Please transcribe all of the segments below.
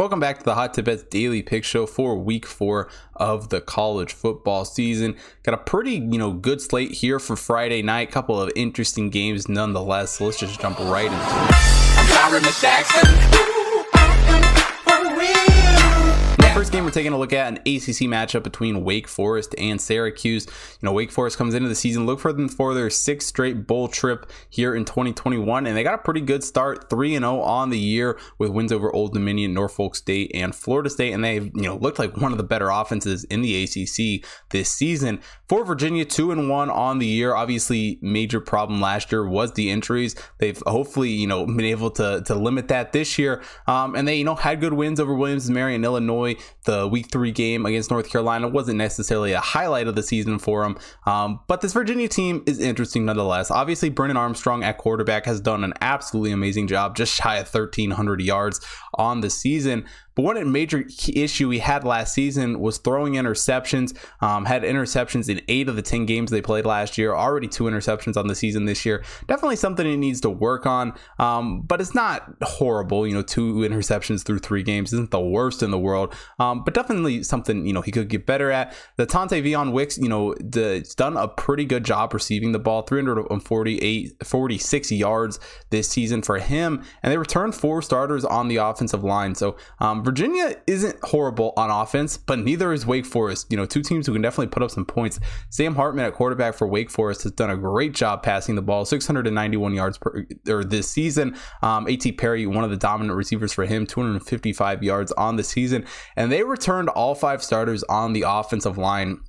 Welcome back to the Hot Tip Bets Daily Pick Show for Week Four of the college football season. Got a pretty, you know, good slate here for Friday night. Couple of interesting games, nonetheless. So let's just jump right into it. We're taking a look at an ACC matchup between Wake Forest and Syracuse. You know, Wake Forest comes into the season, look for them for their sixth straight bowl trip here in 2021, and they got a pretty good start, 3 0 on the year with wins over Old Dominion, Norfolk State, and Florida State, and they've, you know, looked like one of the better offenses in the ACC this season. For Virginia, 2 and 1 on the year. Obviously, major problem last year was the injuries. They've hopefully, you know, been able to, to limit that this year. Um, and they, you know, had good wins over Williams and Mary and Illinois the week three game against North Carolina wasn't necessarily a highlight of the season for him. Um, but this Virginia team is interesting nonetheless. Obviously, Brennan Armstrong at quarterback has done an absolutely amazing job, just shy of 1,300 yards on the season. One major issue he had last season was throwing interceptions. Um, had interceptions in eight of the 10 games they played last year. Already two interceptions on the season this year. Definitely something he needs to work on. Um, but it's not horrible. You know, two interceptions through three games isn't the worst in the world. Um, but definitely something, you know, he could get better at. Dontayvion Wicks, you know, the, done a pretty good job receiving the ball. 348, 46 yards this season for him. And they returned four starters on the offensive line. So, um, Virginia isn't horrible on offense, but neither is Wake Forest. You know, two teams who can definitely put up some points. Sam Hartman at quarterback for Wake Forest has done a great job passing the ball, 691 yards per or this season. Um, A.T. Perry, one of the dominant receivers for him, 255 yards on the season, and they returned all five starters on the offensive line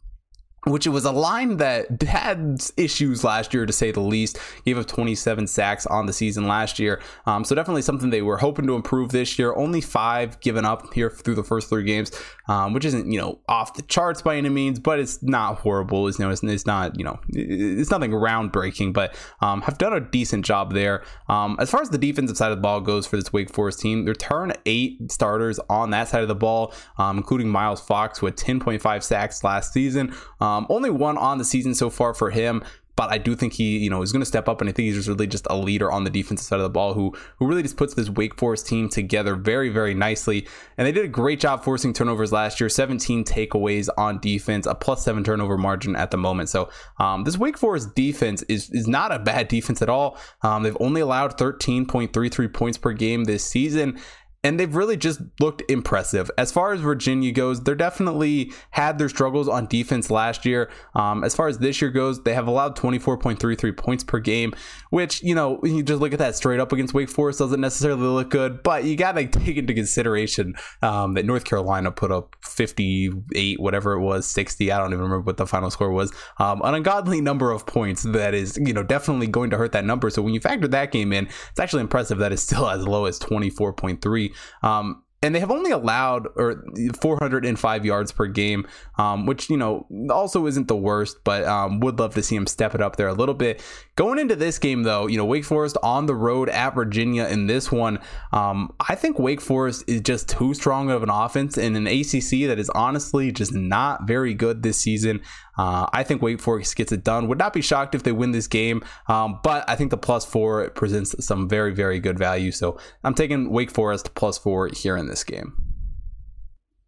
which it was a line that had issues last year to say the least. Gave up 27 sacks on the season last year, um, so definitely something they were hoping to improve this year. Only five given up here through the first three games, um, which isn't you know off the charts by any means, but it's not horrible. It's you know it's, it's not you know it's nothing groundbreaking, but um, have done a decent job there. Um, as far as the defensive side of the ball goes for this Wake Forest team, they turn eight starters on that side of the ball, um, including Miles Fox with 10.5 sacks last season. Um, only one on the season so far for him but I do think he, you know, is going to step up, and I think he's just really just a leader on the defensive side of the ball who who really just puts this Wake Forest team together very, very nicely. And they did a great job forcing turnovers last year, 17 takeaways on defense, a plus seven turnover margin at the moment. So um, this Wake Forest defense is is not a bad defense at all. Um, they've only allowed 13.33 points per game this season and they've really just looked impressive. As far as Virginia goes, they're definitely had their struggles on defense last year. Um, as far as this year goes, they have allowed 24.33 points per game, which, you know, you just look at that straight up against Wake Forest, doesn't necessarily look good, but you got to take into consideration um, that North Carolina put up 58, whatever it was, 60. I don't even remember what the final score was. Um, an ungodly number of points that is, you know, definitely going to hurt that number. So when you factor that game in, it's actually impressive that it's still as low as 24.3. Um, and they have only allowed or 405 yards per game, um, which you know also isn't the worst, but um, would love to see him step it up there a little bit. Going into this game, though, you know Wake Forest on the road at Virginia in this one, um, I think Wake Forest is just too strong of an offense in an ACC that is honestly just not very good this season. Uh, I think Wake Forest gets it done. Would not be shocked if they win this game, um, but I think the plus four presents some very, very good value. So I'm taking Wake Forest plus four here in this game.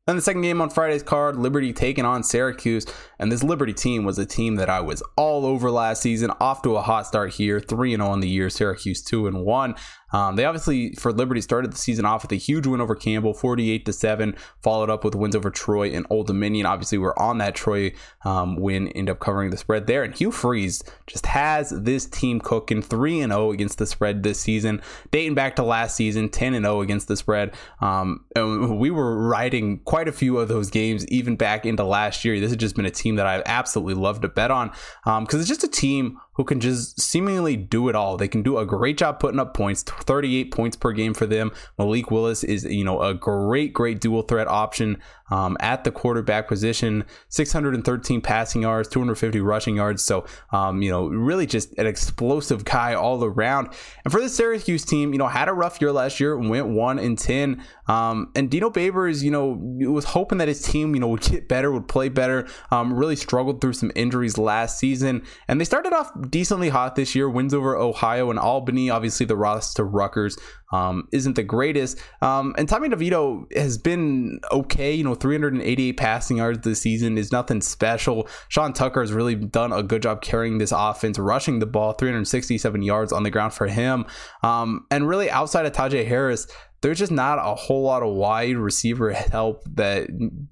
Then the second game on Friday's card, Liberty taking on Syracuse. And this Liberty team was a team that I was all over last season, off to a hot start here, 3 0 on the year, Syracuse 2 and 1. Um, they obviously, for Liberty, started the season off with a huge win over Campbell, 48 to 7, followed up with wins over Troy and Old Dominion. Obviously, we're on that Troy um, win, end up covering the spread there. And Hugh Freeze just has this team cooking 3 and 0 against the spread this season, dating back to last season, 10 and 0 against the spread. Um, and we were riding quite a few of those games even back into last year. This has just been a team that I've absolutely loved to bet on because um, it's just a team who can just seemingly do it all. They can do a great job putting up points, 38 points per game for them. Malik Willis is, you know, a great, great dual threat option um, at the quarterback position. 613 passing yards, 250 rushing yards. So, um, you know, really just an explosive guy all around. And for the Syracuse team, you know, had a rough year last year, went one and 10. Um, and Dino Babers, you know, was hoping that his team, you know, would get better, would play better. Um, really struggled through some injuries last season, and they started off decently hot this year. Wins over Ohio and Albany. Obviously, the loss to Rutgers um, isn't the greatest. Um, and Tommy DeVito has been okay. You know, 388 passing yards this season is nothing special. Sean Tucker has really done a good job carrying this offense, rushing the ball, 367 yards on the ground for him. Um, and really, outside of Tajay Harris, there's just not a whole lot of wide receiver help that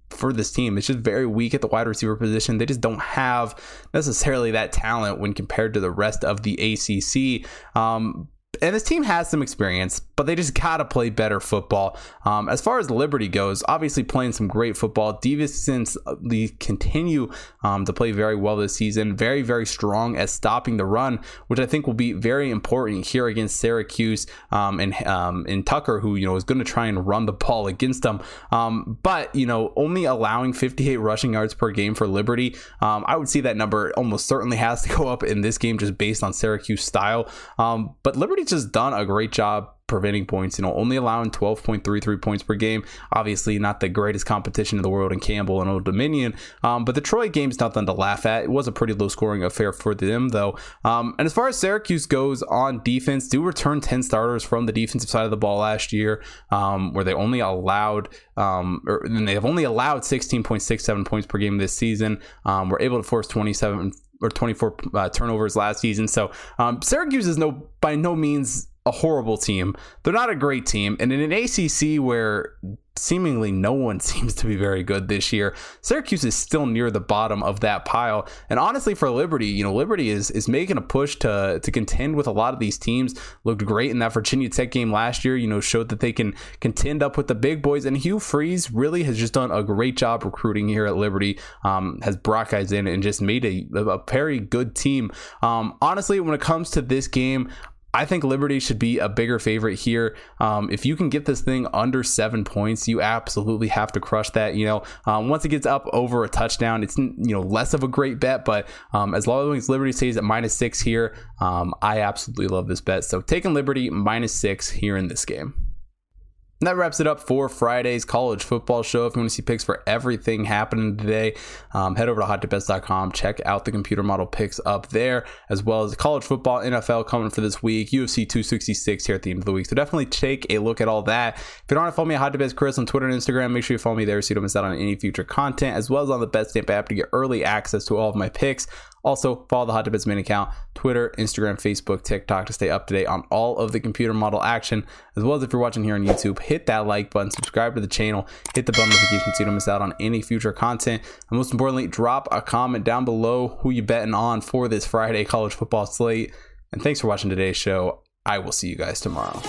for this team. It's just very weak at the wide receiver position. They just don't have necessarily that talent when compared to the rest of the ACC. Um, and this team has some experience, but they just gotta play better football. Um, as far as Liberty goes, obviously playing some great football. Devison they continue um, to play very well this season. Very very strong at stopping the run, which I think will be very important here against Syracuse um, and um, and Tucker, who you know is going to try and run the ball against them. Um, but you know only allowing 58 rushing yards per game for Liberty, um, I would see that number almost certainly has to go up in this game just based on Syracuse style. but Liberty just done a great job preventing points, you know, only allowing 12.33 points per game. Obviously, not the greatest competition in the world in Campbell and Old Dominion, um, but the Troy game's nothing to laugh at. It was a pretty low scoring affair for them, though. Um, and as far as Syracuse goes on defense, do return 10 starters from the defensive side of the ball last year, um, where they only allowed, um, or they have only allowed 16.67 points per game this season. Um, we're able to force 27 or 24 uh, turnovers last season. So um, Syracuse is no by no means a horrible team. They're not a great team. And in an ACC where seemingly no one seems to be very good this year, Syracuse is still near the bottom of that pile. And honestly, for Liberty, you know, Liberty is is making a push to to contend with a lot of these teams. Looked great in that Virginia Tech game last year. You know, showed that they can contend up with the big boys. And Hugh Freeze really has just done a great job recruiting here at Liberty. Um, has brought guys in and just made a, a very good team. Um, honestly, when it comes to this game, I think Liberty should be a bigger favorite here. Um, if you can get this thing under seven points, you absolutely have to crush that. You know, um, once it gets up over a touchdown, it's you know less of a great bet, but um, as long as Liberty stays at minus six here, um, I absolutely love this bet. So taking Liberty minus six here in this game. And that wraps it up for Friday's college football show. If you want to see picks for everything happening today, um, head over to hottipbets.com. Check out the computer model picks up there, as well as college football, NFL coming for this week, UFC 266 here at the end of the week. So definitely take a look at all that. If you don't want to follow me at Hot Chris on Twitter and Instagram, make sure you follow me there so you don't miss out on any future content, as well as on the BetStamp app to get early access to all of my picks. Also, follow the Hot Bets main account, Twitter, Instagram, Facebook, TikTok to stay up to date on all of the computer model action. As well as if you're watching here on YouTube, hit that like button, subscribe to the channel, hit the bell notification so you don't miss out on any future content. And most importantly, drop a comment down below who you betting on for this Friday college football slate. And thanks for watching today's show. I will see you guys tomorrow.